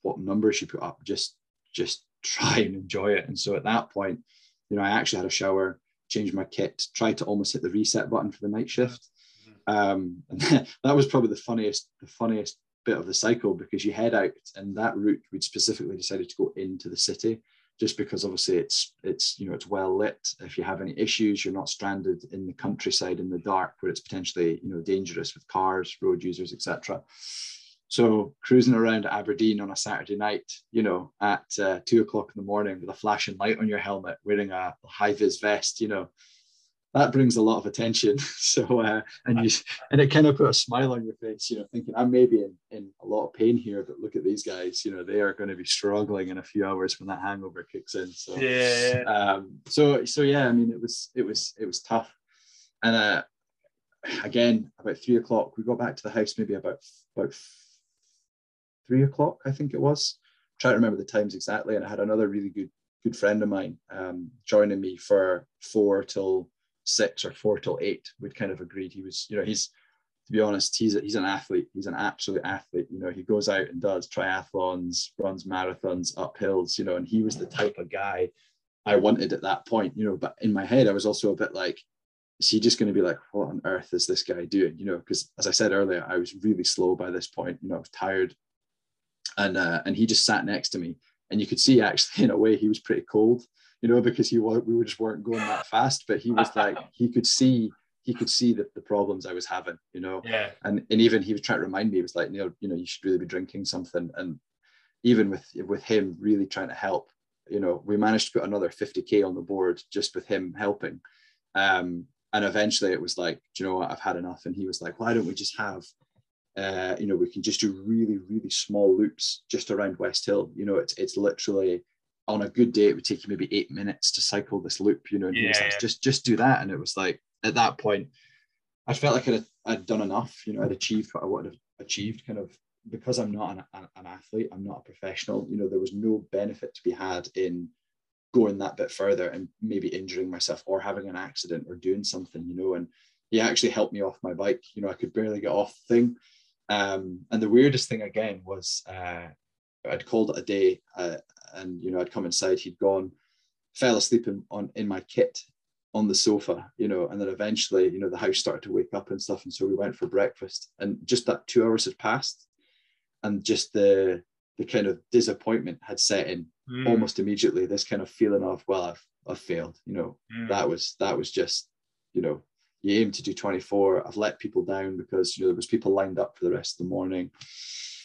what numbers you put up, just just *laughs* try and enjoy it. And so at that point, you know, I actually had a shower, changed my kit, tried to almost hit the reset button for the night shift. Um, and *laughs* that was probably the funniest, the funniest bit of the cycle because you head out and that route we'd specifically decided to go into the city just because obviously it's it's you know it's well lit. If you have any issues you're not stranded in the countryside in the dark where it's potentially you know dangerous with cars road users etc so cruising around aberdeen on a saturday night you know at uh, two o'clock in the morning with a flashing light on your helmet wearing a high vis vest you know that brings a lot of attention. *laughs* So uh, and you and it kind of put a smile on your face, you know, thinking I'm maybe in, in a lot of pain here, but look at these guys, you know, they are going to be struggling in a few hours when that hangover kicks in. So yeah. Um, so so yeah, I mean, it was it was it was tough, and uh, again about three o'clock we got back to the house maybe about about three o'clock I think it was. I'm trying to remember the times exactly, and I had another really good good friend of mine um, joining me for four till six or four till eight, we'd kind of agreed he was, you know, he's to be honest, he's a, he's an athlete. He's an absolute athlete. You know, he goes out and does triathlons, runs marathons, uphills. You know, and he was the type of guy I wanted at that point. You know, but in my head, I was also a bit like, is he just going to be like, what on earth is this guy doing? You know, because as I said earlier, I was really slow by this point. You know, I was tired, and uh, and he just sat next to me, and you could see actually *laughs* in a way he was pretty cold you know, because he we we just weren't going that fast. But he was like, *laughs* he could see he could see the, the problems I was having, you know. Yeah. And and even he was trying to remind me, he was like, you know, you know, you should really be drinking something. And even with with him really trying to help, you know, we managed to put another 50k on the board just with him helping. Um, and eventually it was like, you know what, I've had enough. And he was like, why don't we just have uh, you know, we can just do really, really small loops just around Westhill. You know, it's it's literally on a good day, it would take you maybe eight minutes to cycle this loop, you know, and yeah, like, yeah. just just do that. And it was like at that point, I felt like I'd, I'd done enough, you know, I'd achieved what I wanted to achieved kind of because I'm not an, an athlete, I'm not a professional, you know, there was no benefit to be had in going that bit further and maybe injuring myself or having an accident or doing something, you know, and he actually helped me off my bike. You know, I could barely get off the thing. Um, and the weirdest thing again was uh, I'd called it a day. Uh, and you know I'd come inside, he'd gone, fell asleep in, on in my kit on the sofa, you know, and then eventually, you know, the house started to wake up and stuff, and so we went for breakfast, and just that two hours had passed, and just the the kind of disappointment had set in mm. almost immediately. This kind of feeling of well, I've I've failed, you know, mm. that was that was just, you know, you aim to do 24. I've let people down because you know there was people lined up for the rest of the morning.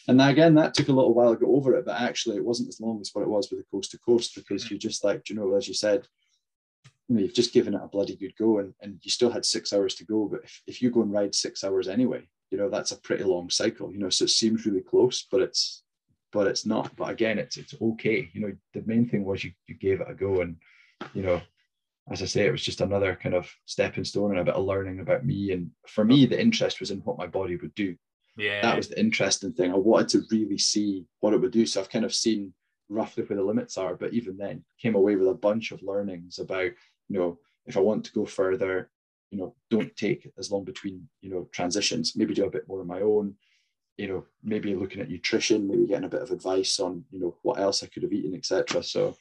And again, that took a little while to get over it, but actually it wasn't as long as what it was with the coast to coast because mm-hmm. you just like, you know, as you said, you know, you've just given it a bloody good go and, and you still had six hours to go. But if, if you go and ride six hours anyway, you know, that's a pretty long cycle, you know, so it seems really close, but it's but it's not. But again, it's it's okay. You know, the main thing was you you gave it a go and you know, as I say, it was just another kind of stepping stone and a bit of learning about me. And for me, the interest was in what my body would do. Yeah. That was the interesting thing. I wanted to really see what it would do. So i've kind of seen roughly where the limits are but even then came away with a bunch of learnings about you know if i want to go further you know don't take as long between you know transitions. Maybe do a bit more on my own you know maybe looking at nutrition maybe getting a bit of advice on you know what else i could have eaten etc so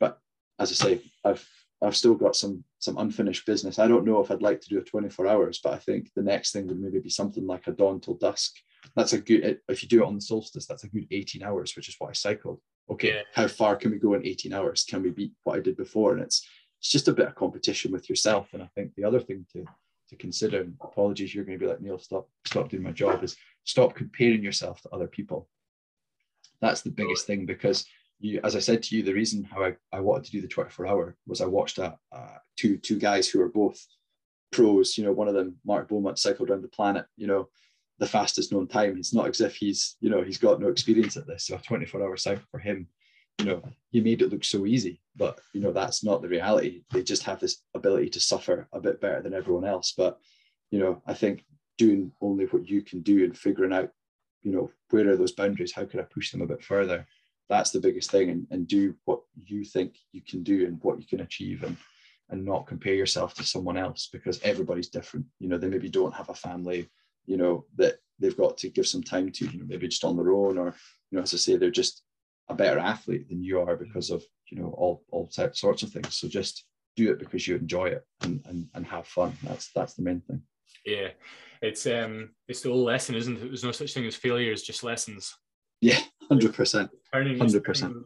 but as i say i've i've still got some some unfinished business. I don't know if I'd like to do a 24 hours, but I think the next thing would maybe be something like a dawn till dusk. That's a good, if you do it on the solstice, that's a good 18 hours, which is what I cycled. Okay, yeah. how far can we go in 18 hours? Can we beat what I did before? And it's it's just a bit of competition with yourself. And I think the other thing to to consider, and apologies, you're going to be like, Neil, stop, stop doing my job, is stop comparing yourself to other people. That's the biggest thing because you, as I said to you, the reason how I, I wanted to do the 24 hour was I watched a, two two guys who are both pros. You know, one of them, Mark Beaumont, cycled around the planet. You know, the fastest known time. It's not as if he's you know he's got no experience at this. So a 24 hour cycle for him, you know, he made it look so easy. But you know that's not the reality. They just have this ability to suffer a bit better than everyone else. But you know, I think doing only what you can do and figuring out, you know, where are those boundaries? How can I push them a bit further? That's the biggest thing and, and do what you think you can do and what you can achieve and and not compare yourself to someone else because everybody's different. You know they maybe don't have a family you know that they've got to give some time to you know maybe just on their own or you know as i say they're just a better athlete than you are because of you know all all sorts of things. So just do it because you enjoy it and and, and have fun. That's that's the main thing. Yeah. It's um it's the old lesson isn't it? There's no such thing as failures just lessons. Yeah, hundred percent. Hundred percent.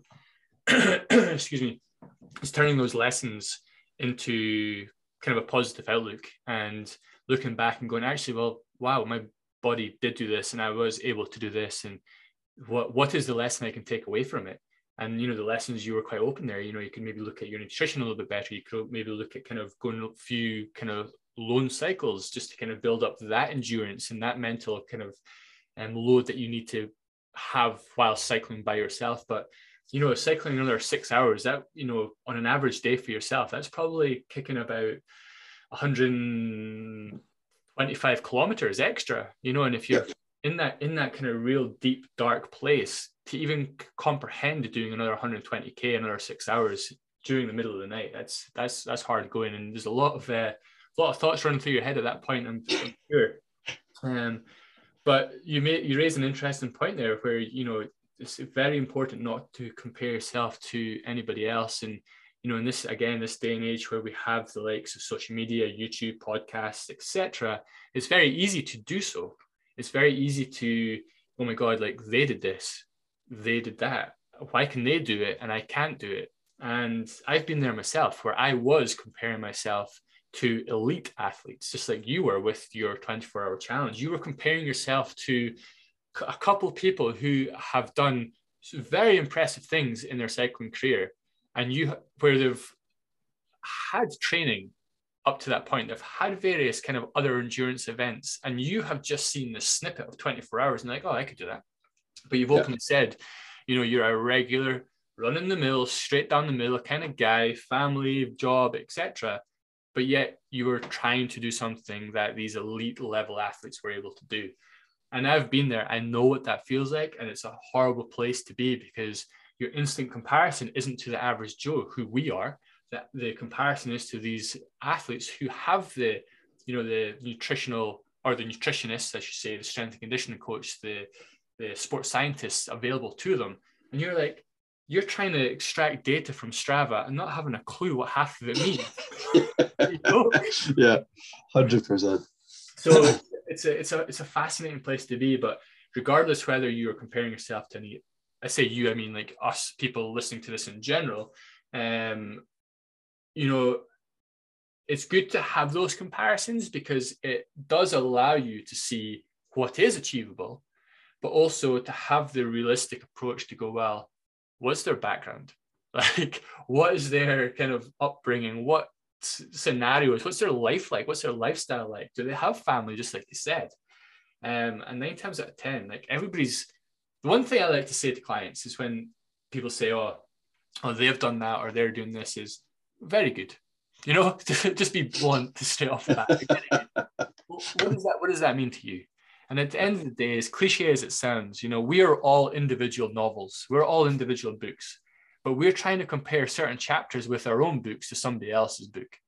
*clears throat* Excuse me. It's turning those lessons into kind of a positive outlook and looking back and going, actually, well, wow, my body did do this, and I was able to do this, and what what is the lesson I can take away from it? And you know, the lessons you were quite open there. You know, you can maybe look at your nutrition a little bit better. You could maybe look at kind of going a few kind of lone cycles just to kind of build up that endurance and that mental kind of um, load that you need to have while cycling by yourself. But you know, cycling another six hours, that you know, on an average day for yourself, that's probably kicking about 125 kilometers extra. You know, and if you're in that in that kind of real deep dark place, to even comprehend doing another 120k, another six hours during the middle of the night, that's that's that's hard going. And there's a lot of uh, a lot of thoughts running through your head at that point. I'm, I'm sure. Um, but you may you raise an interesting point there where you know it's very important not to compare yourself to anybody else. And you know in this again this day and age where we have the likes of social media youtube podcasts etc it's very easy to do so. It's very easy to oh my god like they did this they did that. Why can they do it and i can't do it? And i've been there myself where i was comparing myself to elite athletes, just like you were with your 24 hour challenge. You were comparing yourself to a couple of people who have done very impressive things in their cycling career, and you where they've had training up to that point, they've had various kind of other endurance events, and you have just seen the snippet of 24 hours and like, oh, I could do that. But you've openly yeah. said, you know, you're a regular run in the mill, straight down the middle kind of guy, family, job, etc but yet you were trying to do something that these elite level athletes were able to do. And I've been there. I know what that feels like. And it's a horrible place to be because your instant comparison isn't to the average Joe, who we are. That the comparison is to these athletes who have the, you know, the nutritional or the nutritionists, I should say, the strength and conditioning coach, the the sports scientists available to them. And you're like, you're trying to extract data from Strava and not having a clue what half of it means. *laughs* *laughs* Yeah, hundred percent. So it's a it's a it's a fascinating place to be. But regardless whether you are comparing yourself to any, I say you, I mean like us people listening to this in general. Um, you know, it's good to have those comparisons because it does allow you to see what is achievable, but also to have the realistic approach to go well what's their background? *laughs* Like, what is their kind of upbringing? What scenarios? What's their life like? What's their lifestyle like? Do they have family, just like you said? Um, and nine times out of 10, like everybody's, the one thing I like to say to clients is when people say, oh, oh, they've done that or they're doing this is very good. You know, *laughs* just be blunt to straight off the bat. what does that, what does that mean to you? And at the end of the day, as cliche as it sounds, you know, we are all individual novels. We're all individual books, but we're trying to compare certain chapters with our own books to somebody else's book.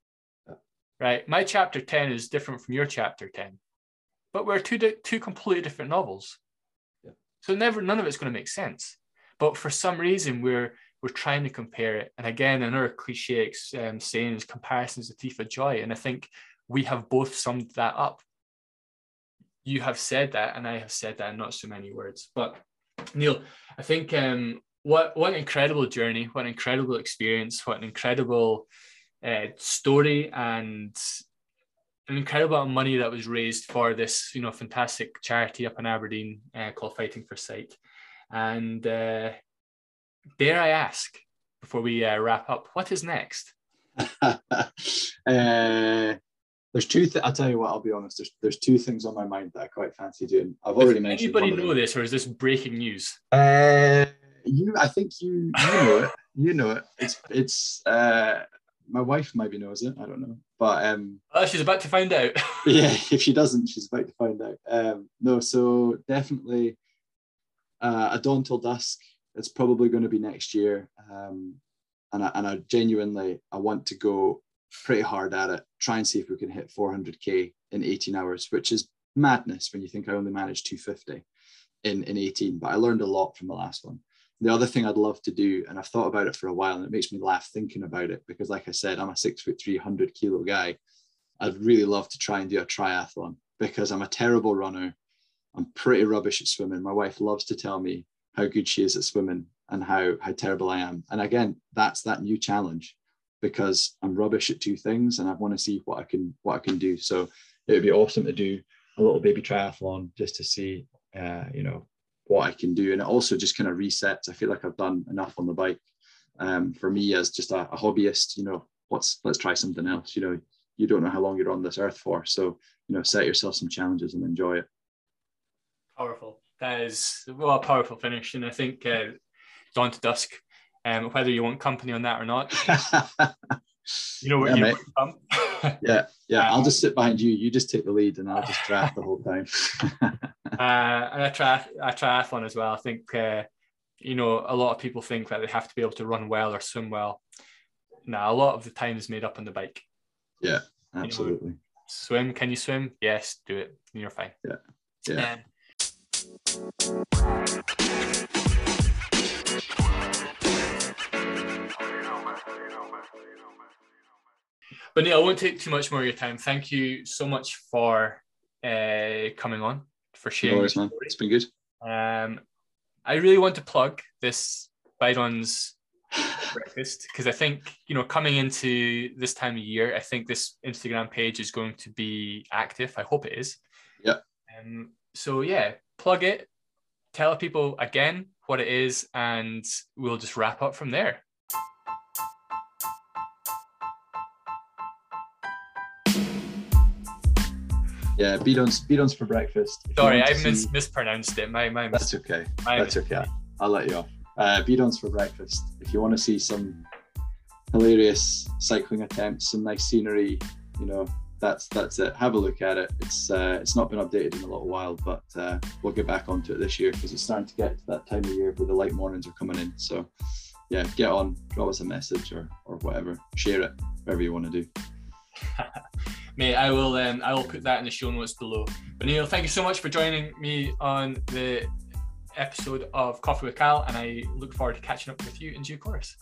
Yeah. Right? My chapter 10 is different from your chapter 10, but we're two, two completely different novels. Yeah. So never, none of it's going to make sense. But for some reason, we're, we're trying to compare it. And again, another cliche um, saying is comparison is a thief of joy. And I think we have both summed that up. You have said that, and I have said that in not so many words. But Neil, I think um, what what an incredible journey, what an incredible experience, what an incredible uh, story, and an incredible amount of money that was raised for this, you know, fantastic charity up in Aberdeen uh, called Fighting for Sight. And uh, dare I ask, before we uh, wrap up, what is next? *laughs* Uh, there's two. Th- I'll tell you what. I'll be honest. There's there's two things on my mind that I quite fancy doing. I've already Does mentioned. Anybody know this, or is this breaking news? You, I think you you know it. You know it. It's it's. Uh, my wife maybe knows it. I don't know, but um. Oh, she's about to find out. *laughs* yeah, if she doesn't, she's about to find out. Um, no, so definitely, uh, a dawn till dusk. It's probably going to be next year. Um, and I, and I genuinely I want to go pretty hard at it. Try and see if we can hit 400k in 18 hours, which is madness when you think I only managed 250 in in 18. But I learned a lot from the last one. The other thing I'd love to do, and I've thought about it for a while, and it makes me laugh thinking about it because, like I said, I'm a six foot three hundred kilo guy. I'd really love to try and do a triathlon because I'm a terrible runner. I'm pretty rubbish at swimming. My wife loves to tell me how good she is at swimming and how how terrible I am. And again, that's that new challenge because I'm rubbish at two things and I want to see what I can what I can do. So it would be awesome to do a little baby triathlon just to see uh, you know what I can do. And it also just kind of resets. I feel like I've done enough on the bike. Um, for me as just a, a hobbyist, you know, let's let's try something else. You know, you don't know how long you're on this earth for. So, you know, set yourself some challenges and enjoy it. Powerful. That is well a powerful finish. And I think uh, dawn to dusk um, whether you want company on that or not. *laughs* you know what Yeah, you want yeah, yeah. *laughs* I'll just sit behind you. You just take the lead, and I'll just draft the whole time. *laughs* *laughs* uh, and a, tri- a triathlon as well. I think, uh, you know, a lot of people think that they have to be able to run well or swim well. Now, a lot of the time is made up on the bike. yeah, absolutely. Swim, can you swim? Yes, do it. You're fine. Yeah. Um, But Neil, I won't take too much more of your time. Thank you so much for uh, coming on, for No sharing. worries, man. It's been good. Um, I really want to plug this Bidons *laughs* breakfast because I think you know coming into this time of year, I think this Instagram page is going to be active. I hope it is. Yeah. Um, so yeah, plug it. Tell people again what it is, and we'll just wrap up from there. Yeah, bidons, bidons for breakfast. If Sorry, I mis- see- mispronounced it. My my That's okay. my That's okay. I'll let you off. Uh, bidons for breakfast. If you want to see some hilarious cycling attempts, some nice scenery, you know, that's that's it. Have a look at it. It's uh, it's not been updated in a little while, but uh, we'll get back onto it this year because it's starting to get to that time of year where the light mornings are coming in. So yeah, get on, drop us a message or or whatever, share it, whatever you want to do. *laughs* Mate, I will um, I will put that in the show notes below. But Neil, thank you so much for joining me on the episode of Coffee with Cal, and I look forward to catching up with you in due course.